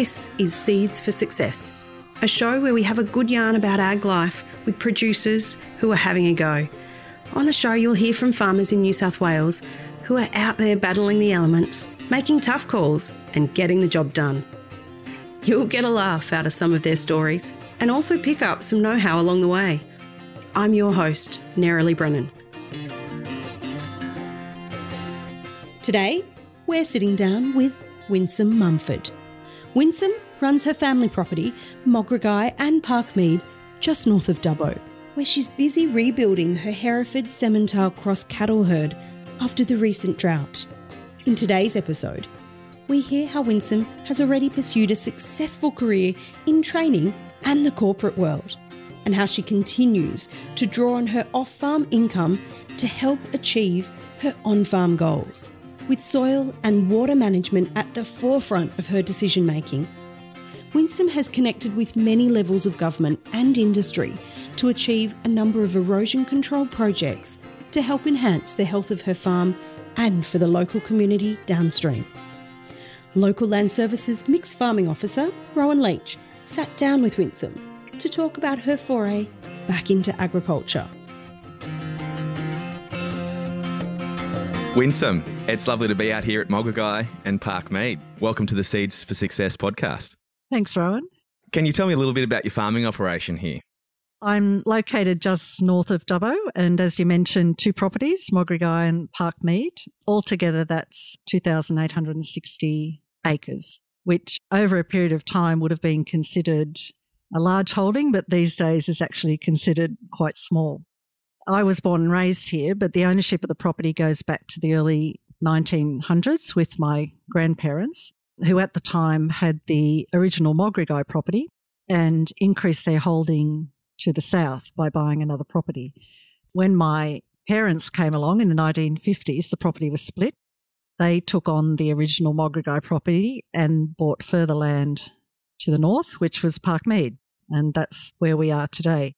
This is Seeds for Success, a show where we have a good yarn about ag life with producers who are having a go. On the show, you'll hear from farmers in New South Wales who are out there battling the elements, making tough calls, and getting the job done. You'll get a laugh out of some of their stories and also pick up some know how along the way. I'm your host, Nerily Brennan. Today, we're sitting down with Winsome Mumford. Winsome runs her family property, Mogriguy and Parkmead, just north of Dubbo, where she's busy rebuilding her Hereford Simmental Cross cattle herd after the recent drought. In today's episode, we hear how Winsome has already pursued a successful career in training and the corporate world, and how she continues to draw on her off farm income to help achieve her on farm goals. With soil and water management at the forefront of her decision making, Winsome has connected with many levels of government and industry to achieve a number of erosion control projects to help enhance the health of her farm and for the local community downstream. Local Land Services Mixed Farming Officer Rowan Leach sat down with Winsome to talk about her foray back into agriculture. Winsome, it's lovely to be out here at Mogriguy and Parkmead. Welcome to the Seeds for Success podcast. Thanks, Rowan. Can you tell me a little bit about your farming operation here? I'm located just north of Dubbo, and as you mentioned, two properties, Mogriguy and Parkmead. Altogether, that's 2,860 acres, which over a period of time would have been considered a large holding, but these days is actually considered quite small. I was born and raised here, but the ownership of the property goes back to the early 1900s with my grandparents, who at the time had the original Mogriguy property and increased their holding to the south by buying another property. When my parents came along in the 1950s, the property was split. They took on the original Mogriguy property and bought further land to the north, which was Parkmead. And that's where we are today.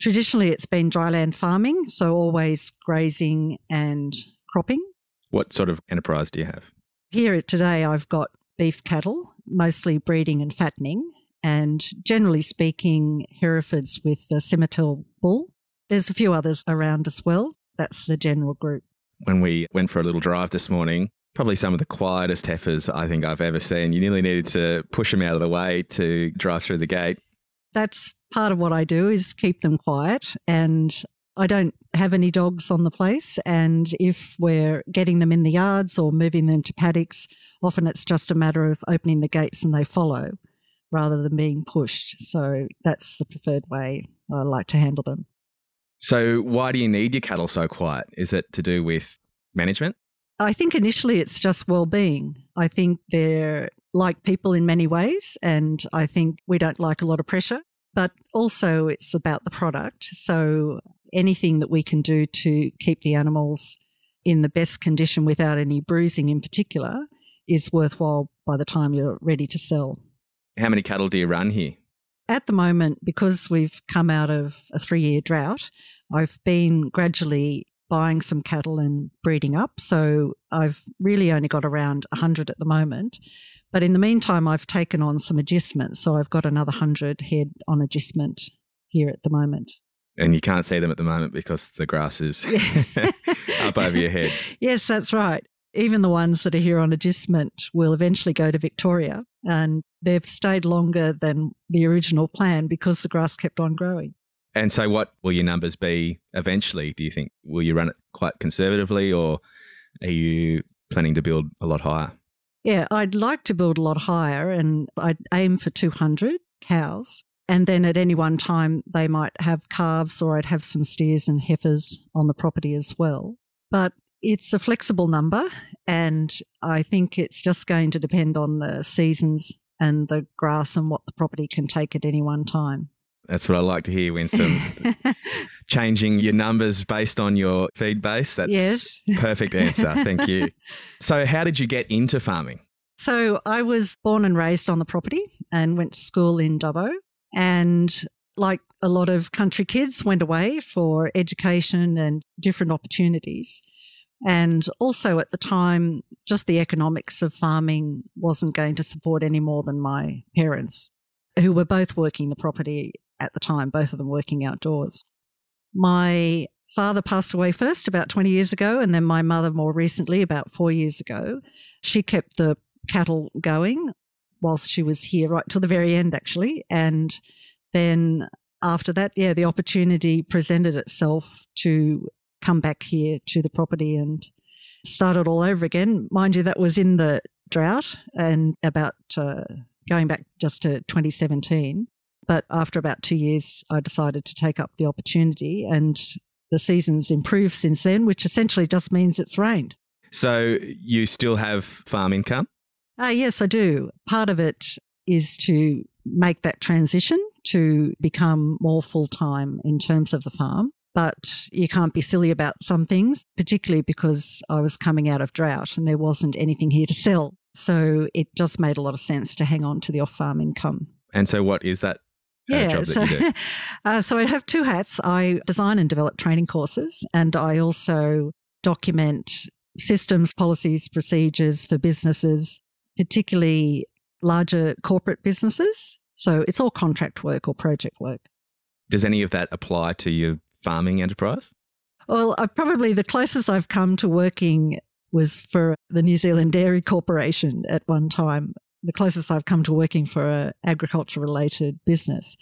Traditionally, it's been dryland farming, so always grazing and cropping. What sort of enterprise do you have? Here today, I've got beef cattle, mostly breeding and fattening, and generally speaking, Herefords with the Simmental bull. There's a few others around as well. That's the general group. When we went for a little drive this morning, probably some of the quietest heifers I think I've ever seen. You nearly needed to push them out of the way to drive through the gate that's part of what I do is keep them quiet and I don't have any dogs on the place. And if we're getting them in the yards or moving them to paddocks, often it's just a matter of opening the gates and they follow rather than being pushed. So that's the preferred way I like to handle them. So, why do you need your cattle so quiet? Is it to do with management? I think initially it's just well-being. I think they're like people in many ways, and I think we don't like a lot of pressure, but also it's about the product. So anything that we can do to keep the animals in the best condition without any bruising in particular is worthwhile by the time you're ready to sell. How many cattle do you run here? At the moment, because we've come out of a three year drought, I've been gradually buying some cattle and breeding up. So I've really only got around 100 at the moment. But in the meantime, I've taken on some agistments. So I've got another 100 head on agistment here at the moment. And you can't see them at the moment because the grass is up over your head. Yes, that's right. Even the ones that are here on agistment will eventually go to Victoria. And they've stayed longer than the original plan because the grass kept on growing. And so, what will your numbers be eventually? Do you think will you run it quite conservatively, or are you planning to build a lot higher? Yeah, I'd like to build a lot higher, and I'd aim for 200 cows. And then at any one time, they might have calves, or I'd have some steers and heifers on the property as well. But it's a flexible number, and I think it's just going to depend on the seasons and the grass and what the property can take at any one time. That's what I like to hear, Winsome. Changing your numbers based on your feed base. That's yes. perfect answer. Thank you. So, how did you get into farming? So, I was born and raised on the property and went to school in Dubbo. And like a lot of country kids, went away for education and different opportunities. And also at the time, just the economics of farming wasn't going to support any more than my parents, who were both working the property at the time, both of them working outdoors. My father passed away first about 20 years ago, and then my mother more recently, about four years ago. She kept the cattle going whilst she was here right till the very end, actually. And then after that, yeah, the opportunity presented itself to come back here to the property and start it all over again. Mind you, that was in the drought and about uh, going back just to 2017. But after about two years, I decided to take up the opportunity and the season's improved since then, which essentially just means it's rained. So you still have farm income? Uh, yes, I do. Part of it is to make that transition to become more full time in terms of the farm. But you can't be silly about some things, particularly because I was coming out of drought and there wasn't anything here to sell. So it just made a lot of sense to hang on to the off farm income. And so, what is that yeah, so, uh, so I have two hats. I design and develop training courses, and I also document systems, policies, procedures for businesses, particularly larger corporate businesses. So it's all contract work or project work. Does any of that apply to your farming enterprise? Well, I, probably the closest I've come to working was for the New Zealand Dairy Corporation at one time the closest I've come to working for an agriculture related business.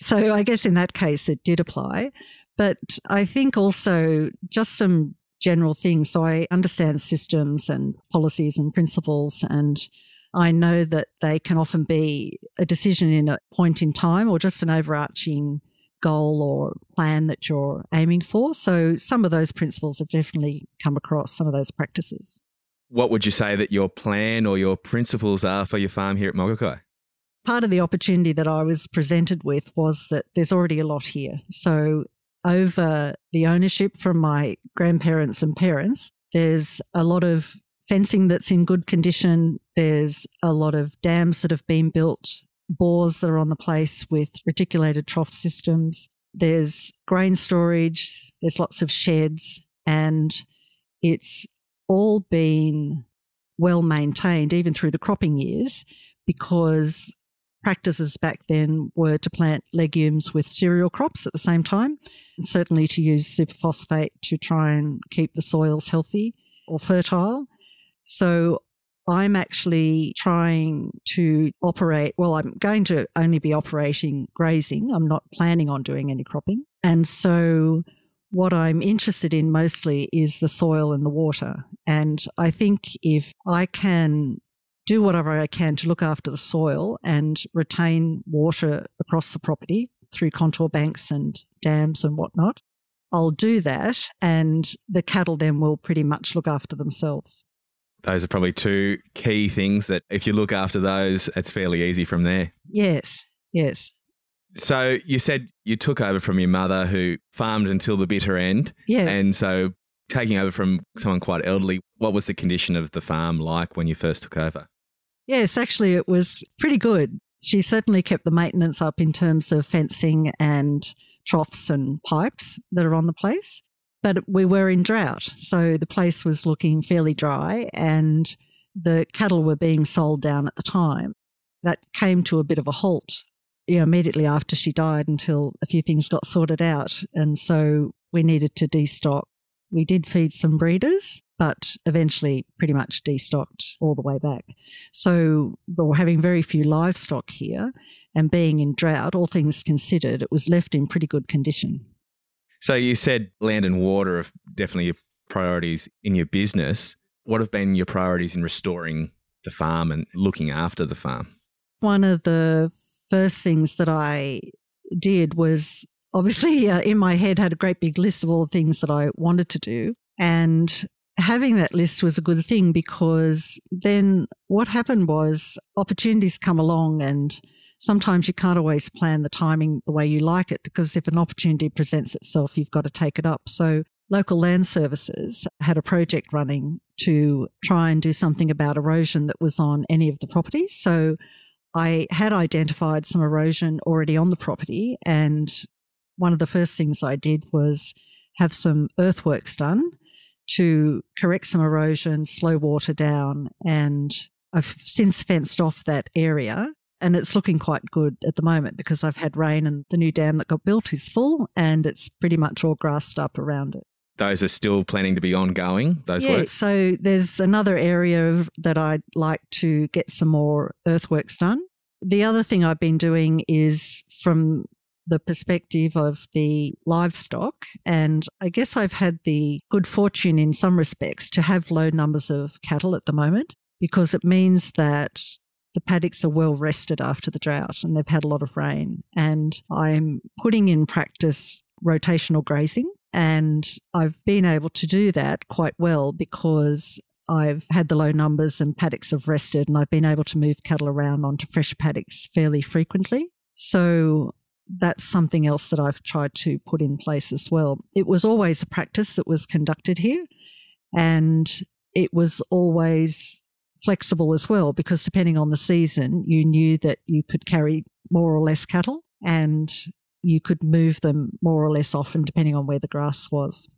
So I guess in that case it did apply. But I think also just some general things. So I understand systems and policies and principles and I know that they can often be a decision in a point in time or just an overarching goal or plan that you're aiming for. So some of those principles have definitely come across, some of those practices. What would you say that your plan or your principles are for your farm here at Mogriguy? Part of the opportunity that I was presented with was that there's already a lot here. So, over the ownership from my grandparents and parents, there's a lot of fencing that's in good condition. There's a lot of dams that have been built, bores that are on the place with reticulated trough systems. There's grain storage, there's lots of sheds, and it's all been well maintained, even through the cropping years, because practices back then were to plant legumes with cereal crops at the same time, and certainly to use superphosphate to try and keep the soils healthy or fertile. So I'm actually trying to operate, well, I'm going to only be operating grazing. I'm not planning on doing any cropping. And so what I'm interested in mostly is the soil and the water. And I think if I can do whatever I can to look after the soil and retain water across the property through contour banks and dams and whatnot, I'll do that. And the cattle then will pretty much look after themselves. Those are probably two key things that if you look after those, it's fairly easy from there. Yes, yes. So you said you took over from your mother who farmed until the bitter end. Yes. And so taking over from someone quite elderly, what was the condition of the farm like when you first took over? Yes, actually, it was pretty good. She certainly kept the maintenance up in terms of fencing and troughs and pipes that are on the place. But we were in drought. So the place was looking fairly dry and the cattle were being sold down at the time. That came to a bit of a halt you know, immediately after she died until a few things got sorted out. And so we needed to destock. We did feed some breeders, but eventually pretty much destocked all the way back. So we're having very few livestock here and being in drought, all things considered, it was left in pretty good condition. So you said land and water are definitely your priorities in your business. What have been your priorities in restoring the farm and looking after the farm? One of the first things that I did was obviously uh, in my head had a great big list of all the things that I wanted to do. And having that list was a good thing because then what happened was opportunities come along and sometimes you can't always plan the timing the way you like it because if an opportunity presents itself, you've got to take it up. So local land services had a project running to try and do something about erosion that was on any of the properties. So I had identified some erosion already on the property, and one of the first things I did was have some earthworks done to correct some erosion, slow water down, and I've since fenced off that area. And it's looking quite good at the moment because I've had rain and the new dam that got built is full and it's pretty much all grassed up around it. Those are still planning to be ongoing, those yeah, works? so there's another area of, that I'd like to get some more earthworks done. The other thing I've been doing is from the perspective of the livestock. And I guess I've had the good fortune in some respects to have low numbers of cattle at the moment because it means that the paddocks are well rested after the drought and they've had a lot of rain. And I'm putting in practice rotational grazing. And I've been able to do that quite well because I've had the low numbers and paddocks have rested and I've been able to move cattle around onto fresh paddocks fairly frequently. So that's something else that I've tried to put in place as well. It was always a practice that was conducted here and it was always flexible as well because depending on the season, you knew that you could carry more or less cattle and you could move them more or less often depending on where the grass was.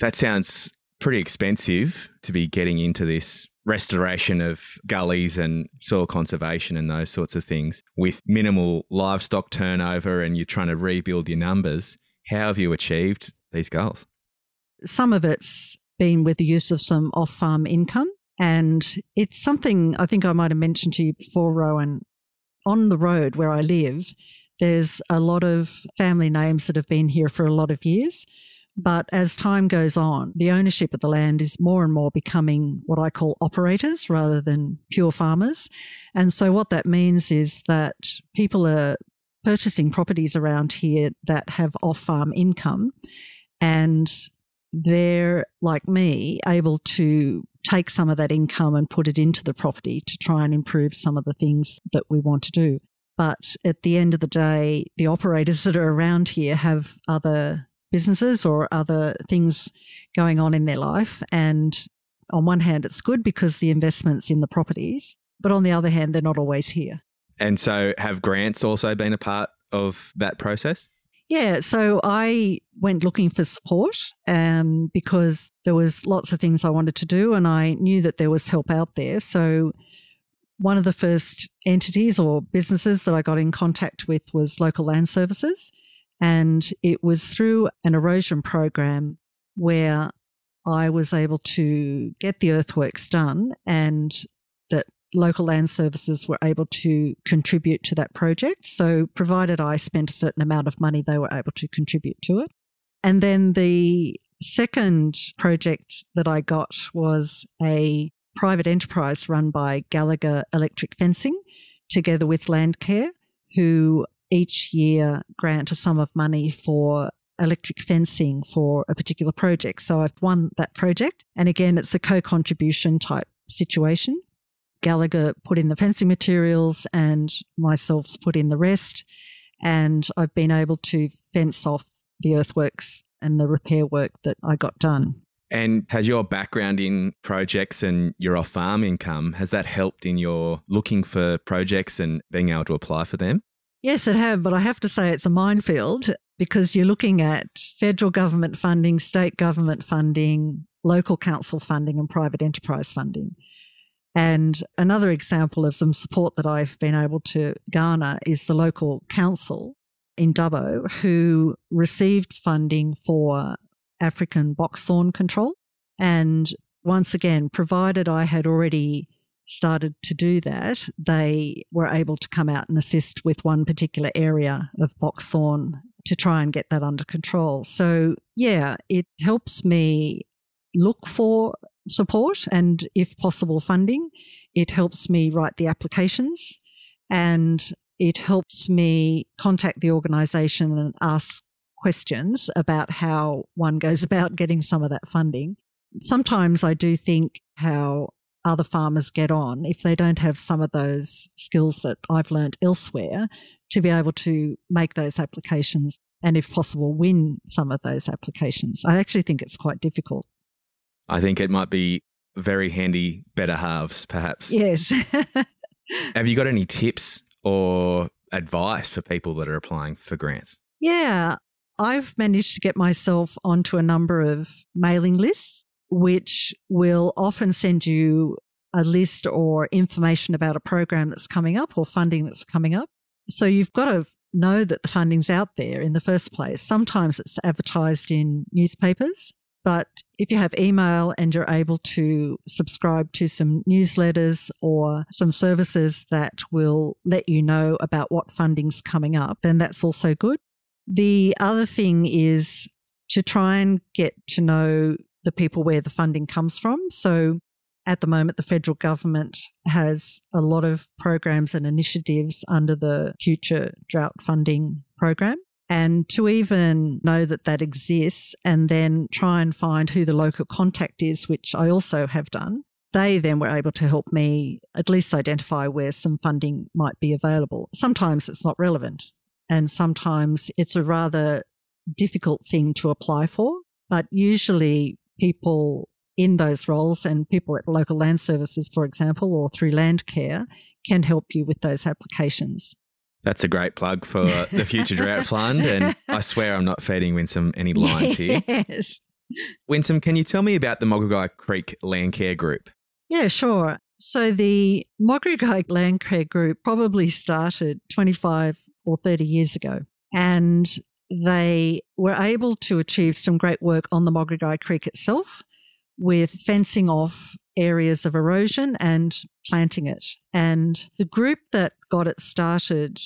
That sounds pretty expensive to be getting into this restoration of gullies and soil conservation and those sorts of things with minimal livestock turnover and you're trying to rebuild your numbers. How have you achieved these goals? Some of it's been with the use of some off farm income. And it's something I think I might have mentioned to you before, Rowan. On the road where I live, there's a lot of family names that have been here for a lot of years. But as time goes on, the ownership of the land is more and more becoming what I call operators rather than pure farmers. And so what that means is that people are purchasing properties around here that have off farm income and they're like me able to take some of that income and put it into the property to try and improve some of the things that we want to do. But at the end of the day, the operators that are around here have other businesses or other things going on in their life. And on one hand, it's good because the investment's in the properties, but on the other hand, they're not always here. And so, have grants also been a part of that process? Yeah, so I went looking for support um, because there was lots of things I wanted to do, and I knew that there was help out there. So one of the first entities or businesses that I got in contact with was Local Land Services, and it was through an erosion program where I was able to get the earthworks done and that local land services were able to contribute to that project. So, provided I spent a certain amount of money, they were able to contribute to it. And then the second project that I got was a private enterprise run by Gallagher Electric Fencing together with Landcare, who each year grant a sum of money for electric fencing for a particular project. So I've won that project. And again, it's a co contribution type situation. Gallagher put in the fencing materials and myself's put in the rest. And I've been able to fence off the earthworks and the repair work that I got done. And has your background in projects and your off farm income, has that helped in your looking for projects and being able to apply for them? Yes, it have, but I have to say it's a minefield because you're looking at federal government funding, state government funding, local council funding, and private enterprise funding. And another example of some support that I've been able to garner is the local council in Dubbo who received funding for African boxthorn control. And once again, provided I had already started to do that, they were able to come out and assist with one particular area of boxthorn to try and get that under control. So, yeah, it helps me look for support and, if possible, funding. It helps me write the applications and it helps me contact the organisation and ask questions about how one goes about getting some of that funding. Sometimes I do think how other farmers get on if they don't have some of those skills that I've learned elsewhere to be able to make those applications and, if possible, win some of those applications. I actually think it's quite difficult. I think it might be very handy better halves, perhaps. Yes. have you got any tips or advice for people that are applying for grants? Yeah, I've managed to get myself onto a number of mailing lists which will often send you a list or information about a program that's coming up or funding that's coming up. So you've got to know that the funding's out there in the first place. Sometimes it's advertised in newspapers, but if you have email and you're able to subscribe to some newsletters or some services that will let you know about what funding's coming up, then that's also good. The other thing is to try and get to know the people where the funding comes from. So at the moment, the federal government has a lot of programs and initiatives under the Future Drought Funding Program. And to even know that that exists and then try and find who the local contact is, which I also have done, they then were able to help me at least identify where some funding might be available. Sometimes it's not relevant, and sometimes it's a rather difficult thing to apply for. But usually, people in those roles and people at local land services, for example, or through Landcare can help you with those applications. That's a great plug for the Future Drought Fund. And I swear I'm not feeding Winsome any lines yes. here. Winsome, can you tell me about the Mogriguy Creek Landcare Group? Yeah, sure. So the Mogriguy Landcare Group probably started 25 or 30 years ago. And they were able to achieve some great work on the Mogriguy Creek itself with fencing off areas of erosion and planting it. And the group that got it started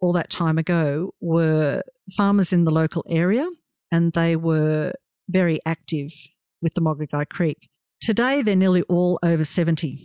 all that time ago were farmers in the local area, and they were very active with the Mogriguy Creek. Today, they're nearly all over 70.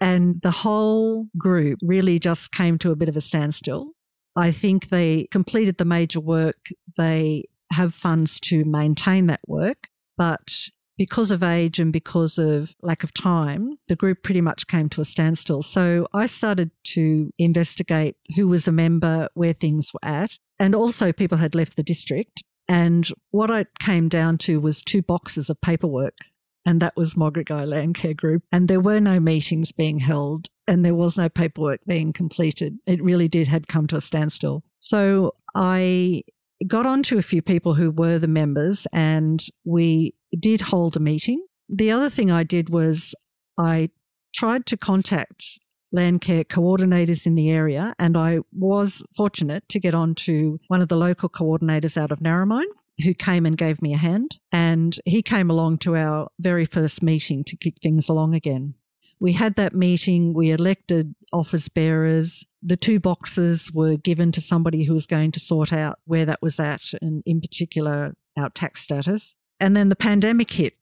And the whole group really just came to a bit of a standstill. I think they completed the major work. They have funds to maintain that work, but because of age and because of lack of time, the group pretty much came to a standstill. So I started to investigate who was a member, where things were at, and also people had left the district. And what I came down to was two boxes of paperwork. And that was Margaret Mogriguy Landcare Group. And there were no meetings being held and there was no paperwork being completed. It really did had come to a standstill. So I got on to a few people who were the members and we did hold a meeting. The other thing I did was I tried to contact land care coordinators in the area, and I was fortunate to get on to one of the local coordinators out of Narromine who came and gave me a hand. And he came along to our very first meeting to kick things along again. We had that meeting, we elected office bearers. The two boxes were given to somebody who was going to sort out where that was at, and in particular, our tax status. And then the pandemic hit.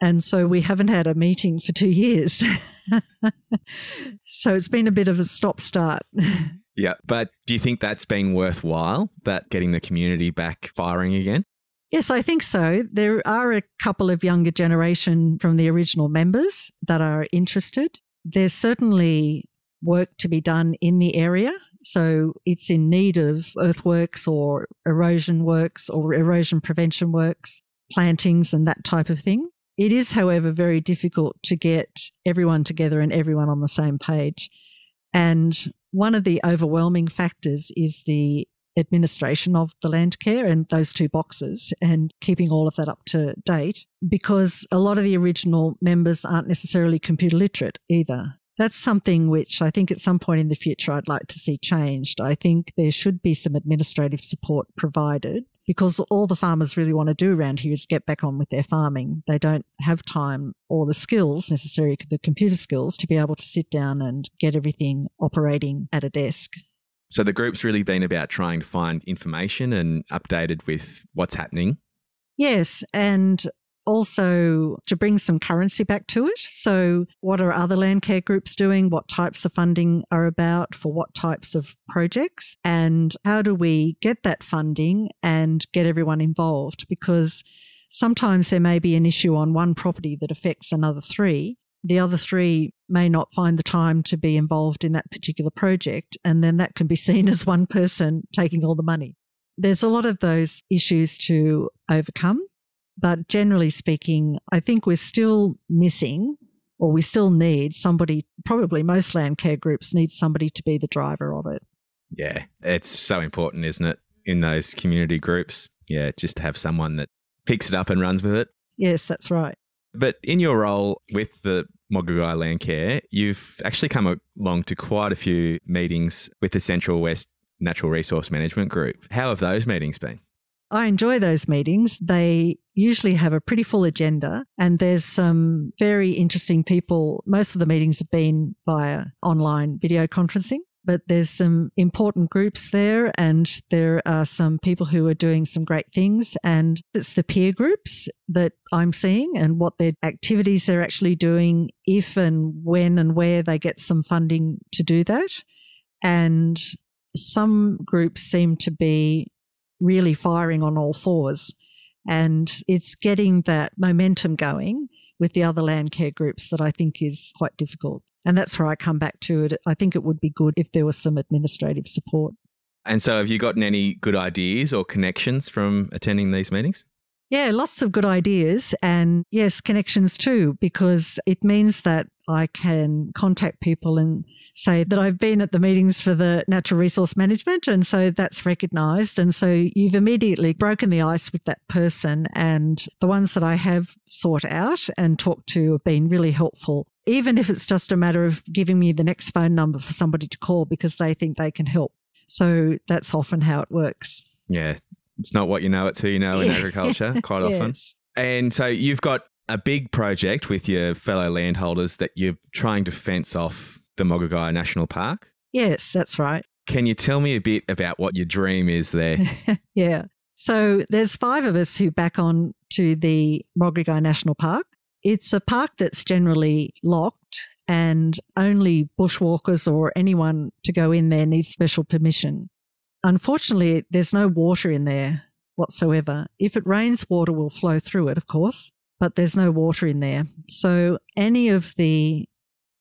And so we haven't had a meeting for two years. so it's been a bit of a stop start. yeah. But do you think that's been worthwhile, that getting the community back firing again? Yes, I think so. There are a couple of younger generation from the original members that are interested. There's certainly work to be done in the area. So it's in need of earthworks or erosion works or erosion prevention works plantings and that type of thing. It is, however, very difficult to get everyone together and everyone on the same page. And one of the overwhelming factors is the administration of the land care and those two boxes and keeping all of that up to date because a lot of the original members aren't necessarily computer literate either. That's something which I think at some point in the future I'd like to see changed. I think there should be some administrative support provided because all the farmers really want to do around here is get back on with their farming. They don't have time or the skills necessary, the computer skills, to be able to sit down and get everything operating at a desk. So the group's really been about trying to find information and updated with what's happening. Yes, and also to bring some currency back to it. So, what are other land care groups doing? What types of funding are about for what types of projects? And how do we get that funding and get everyone involved? Because sometimes there may be an issue on one property that affects another three. The other three may not find the time to be involved in that particular project. And then that can be seen as one person taking all the money. There's a lot of those issues to overcome. But generally speaking, I think we're still missing or we still need somebody, probably most land care groups need somebody to be the driver of it. Yeah, it's so important, isn't it, in those community groups? Yeah, just to have someone that picks it up and runs with it. Yes, that's right. But in your role with the Mogriguy Landcare, you've actually come along to quite a few meetings with the Central West Natural Resource Management Group. How have those meetings been? I enjoy those meetings. They usually have a pretty full agenda and there's some very interesting people. Most of the meetings have been via online video conferencing but there's some important groups there and there are some people who are doing some great things and it's the peer groups that I'm seeing and what their activities they're actually doing if and when and where they get some funding to do that and some groups seem to be really firing on all fours and it's getting that momentum going with the other land care groups that I think is quite difficult. And that's where I come back to it. I think it would be good if there was some administrative support. And so, have you gotten any good ideas or connections from attending these meetings? Yeah, lots of good ideas. And yes, connections too, because it means that I can contact people and say that I've been at the meetings for the natural resource management. And so that's recognized. And so you've immediately broken the ice with that person. And the ones that I have sought out and talked to have been really helpful, even if it's just a matter of giving me the next phone number for somebody to call because they think they can help. So that's often how it works. Yeah, it's not what you know, it's who you know in agriculture quite often. And so you've got a big project with your fellow landholders that you're trying to fence off the Mogriguy National Park. Yes, that's right. Can you tell me a bit about what your dream is there? yeah. So there's five of us who back on to the Mogriguy National Park. It's a park that's generally locked and only bushwalkers or anyone to go in there needs special permission. Unfortunately, there's no water in there whatsoever. If it rains, water will flow through it, of course, but there's no water in there. So any of the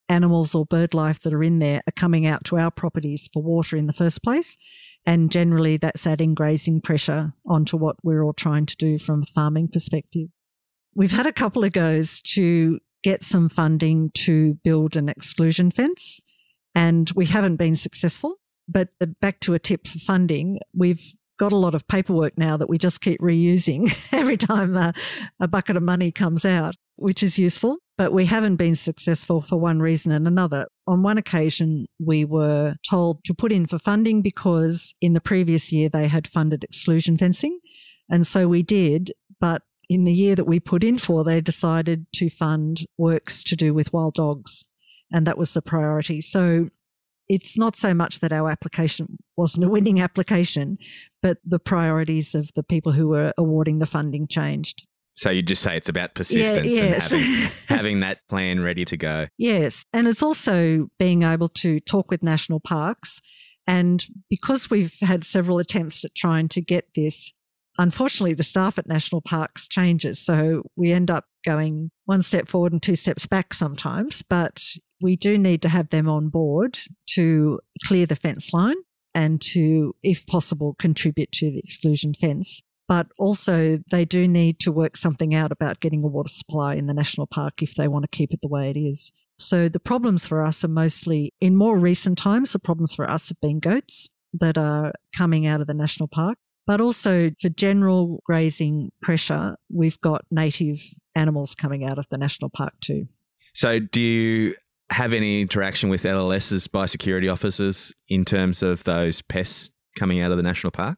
animals or bird life that are in there are coming out to our properties for water in the first place. And generally, that's adding grazing pressure onto what we're all trying to do from a farming perspective. We've had a couple of goes to get some funding to build an exclusion fence, and we haven't been successful. But uh, back to a tip for funding, we've got a lot of paperwork now that we just keep reusing every time a, a bucket of money comes out, which is useful. But we haven't been successful for one reason and another. On one occasion, we were told to put in for funding because in the previous year they had funded exclusion fencing. And so we did. But in the year that we put in for, they decided to fund works to do with wild dogs. And that was the priority. So it's not so much that our application wasn't a winning application, but the priorities of the people who were awarding the funding changed. So you just say it's about persistence yeah, yes. and having, having that plan ready to go. Yes. And it's also being able to talk with national parks. And because we've had several attempts at trying to get this, unfortunately, the staff at national parks changes. So we end up going one step forward and two steps back sometimes. But we do need to have them on board to clear the fence line and to, if possible, contribute to the exclusion fence. But also, they do need to work something out about getting a water supply in the national park if they want to keep it the way it is. So, the problems for us are mostly in more recent times, the problems for us have been goats that are coming out of the national park. But also, for general grazing pressure, we've got native animals coming out of the national park too. So, do you have any interaction with LLS's biosecurity officers in terms of those pests coming out of the national park?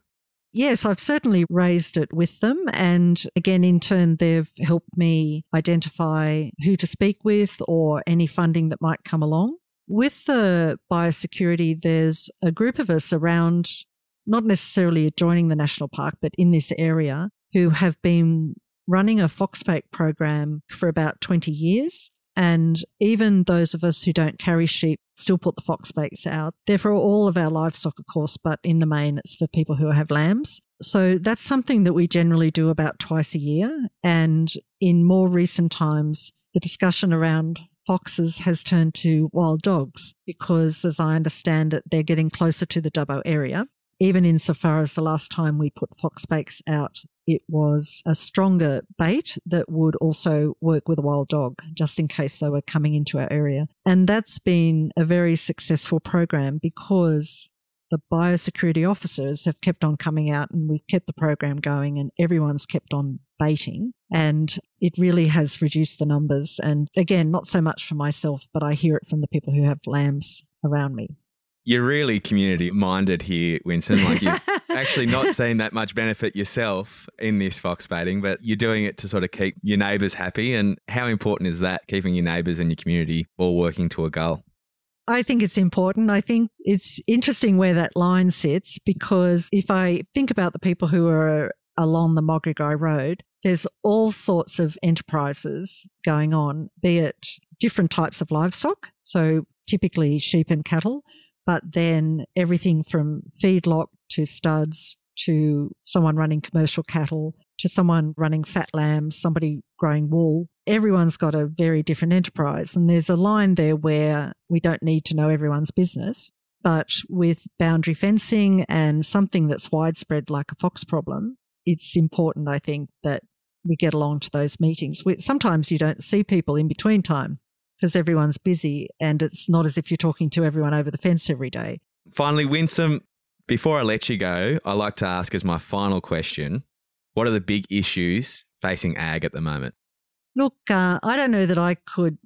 Yes, I've certainly raised it with them. And again, in turn, they've helped me identify who to speak with or any funding that might come along. With the biosecurity, there's a group of us around, not necessarily adjoining the national park, but in this area, who have been running a foxbait program for about 20 years. And even those of us who don't carry sheep still put the fox baits out. They're for all of our livestock, of course, but in the main, it's for people who have lambs. So that's something that we generally do about twice a year. And in more recent times, the discussion around foxes has turned to wild dogs because, as I understand it, they're getting closer to the Dubbo area even insofar as the last time we put fox baits out, it was a stronger bait that would also work with a wild dog, just in case they were coming into our area. And that's been a very successful program because the biosecurity officers have kept on coming out and we've kept the program going and everyone's kept on baiting. And it really has reduced the numbers. And again, not so much for myself, but I hear it from the people who have lambs around me. You're really community minded here, Winsome. Like you've actually not seen that much benefit yourself in this fox baiting, but you're doing it to sort of keep your neighbours happy. And how important is that, keeping your neighbours and your community all working to a goal? I think it's important. I think it's interesting where that line sits because if I think about the people who are along the Mogriguy Road, there's all sorts of enterprises going on, be it different types of livestock. So typically sheep and cattle, but then everything from feedlot to studs to someone running commercial cattle to someone running fat lambs, somebody growing wool. Everyone's got a very different enterprise. And there's a line there where we don't need to know everyone's business. But with boundary fencing and something that's widespread like a fox problem, it's important, I think, that we get along to those meetings. We, sometimes you don't see people in between time because everyone's busy and it's not as if you're talking to everyone over the fence every day. Finally, Winsome, before I let you go, I like to ask as my final question what are the big issues facing ag at the moment? Look, uh, I don't know that I could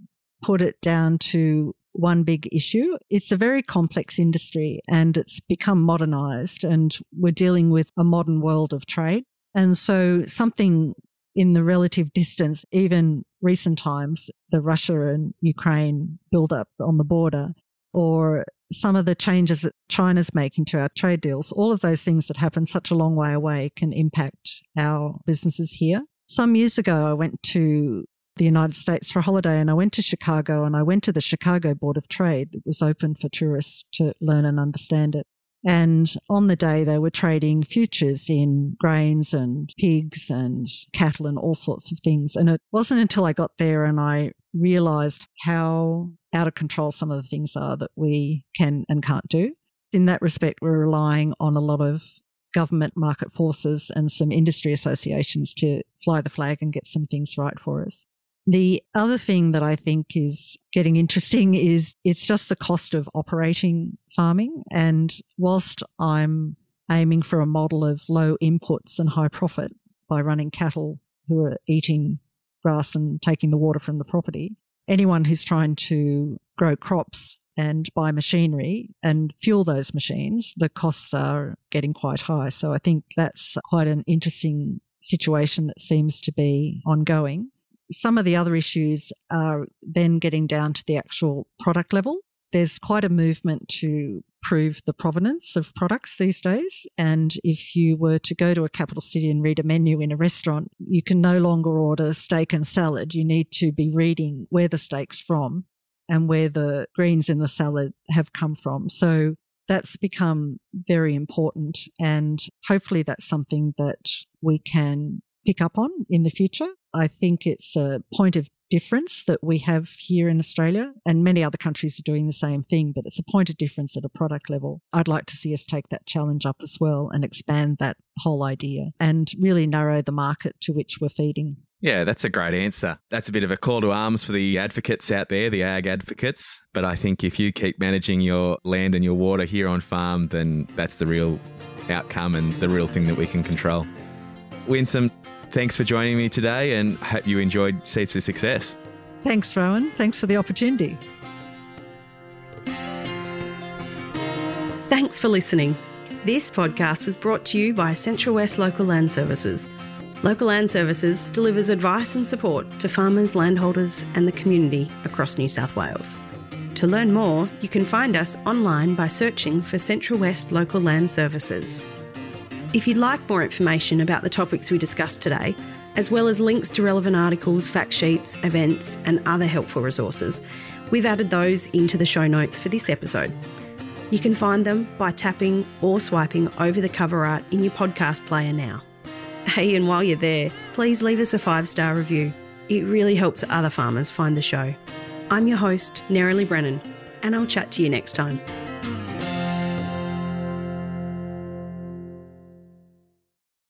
put it down to one big issue. It's a very complex industry and it's become modernized, and we're dealing with a modern world of trade. And so, something in the relative distance, even recent times, the Russia and Ukraine build-up on the border, or some of the changes that China's making to our trade deals, all of those things that happen such a long way away can impact our businesses here. Some years ago, I went to the United States for a holiday and I went to Chicago and I went to the Chicago Board of Trade. It was open for tourists to learn and understand it. And on the day, they were trading futures in grains and pigs and cattle and all sorts of things. And it wasn't until I got there and I realized how out of control some of the things are that we can and can't do. In that respect, we're relying on a lot of government market forces and some industry associations to fly the flag and get some things right for us. The other thing that I think is getting interesting is it's just the cost of operating farming. And whilst I'm aiming for a model of low inputs and high profit by running cattle who are eating grass and taking the water from the property, anyone who's trying to grow crops and buy machinery and fuel those machines, the costs are getting quite high. So I think that's quite an interesting situation that seems to be ongoing. Some of the other issues are then getting down to the actual product level. There's quite a movement to prove the provenance of products these days. And if you were to go to a capital city and read a menu in a restaurant, you can no longer order steak and salad. You need to be reading where the steak's from and where the greens in the salad have come from. So that's become very important. And hopefully that's something that we can pick up on in the future. I think it's a point of difference that we have here in Australia, and many other countries are doing the same thing, but it's a point of difference at a product level. I'd like to see us take that challenge up as well and expand that whole idea and really narrow the market to which we're feeding. Yeah, that's a great answer. That's a bit of a call to arms for the advocates out there, the ag advocates. But I think if you keep managing your land and your water here on farm, then that's the real outcome and the real thing that we can control. Winsome, thanks for joining me today and hope you enjoyed Seeds for Success. Thanks, Rowan. Thanks for the opportunity. Thanks for listening. This podcast was brought to you by Central West Local Land Services. Local Land Services delivers advice and support to farmers, landholders, and the community across New South Wales. To learn more, you can find us online by searching for Central West Local Land Services. If you'd like more information about the topics we discussed today, as well as links to relevant articles, fact sheets, events, and other helpful resources, we've added those into the show notes for this episode. You can find them by tapping or swiping over the cover art in your podcast player now. Hey, and while you're there, please leave us a five star review. It really helps other farmers find the show. I'm your host, Nerily Brennan, and I'll chat to you next time.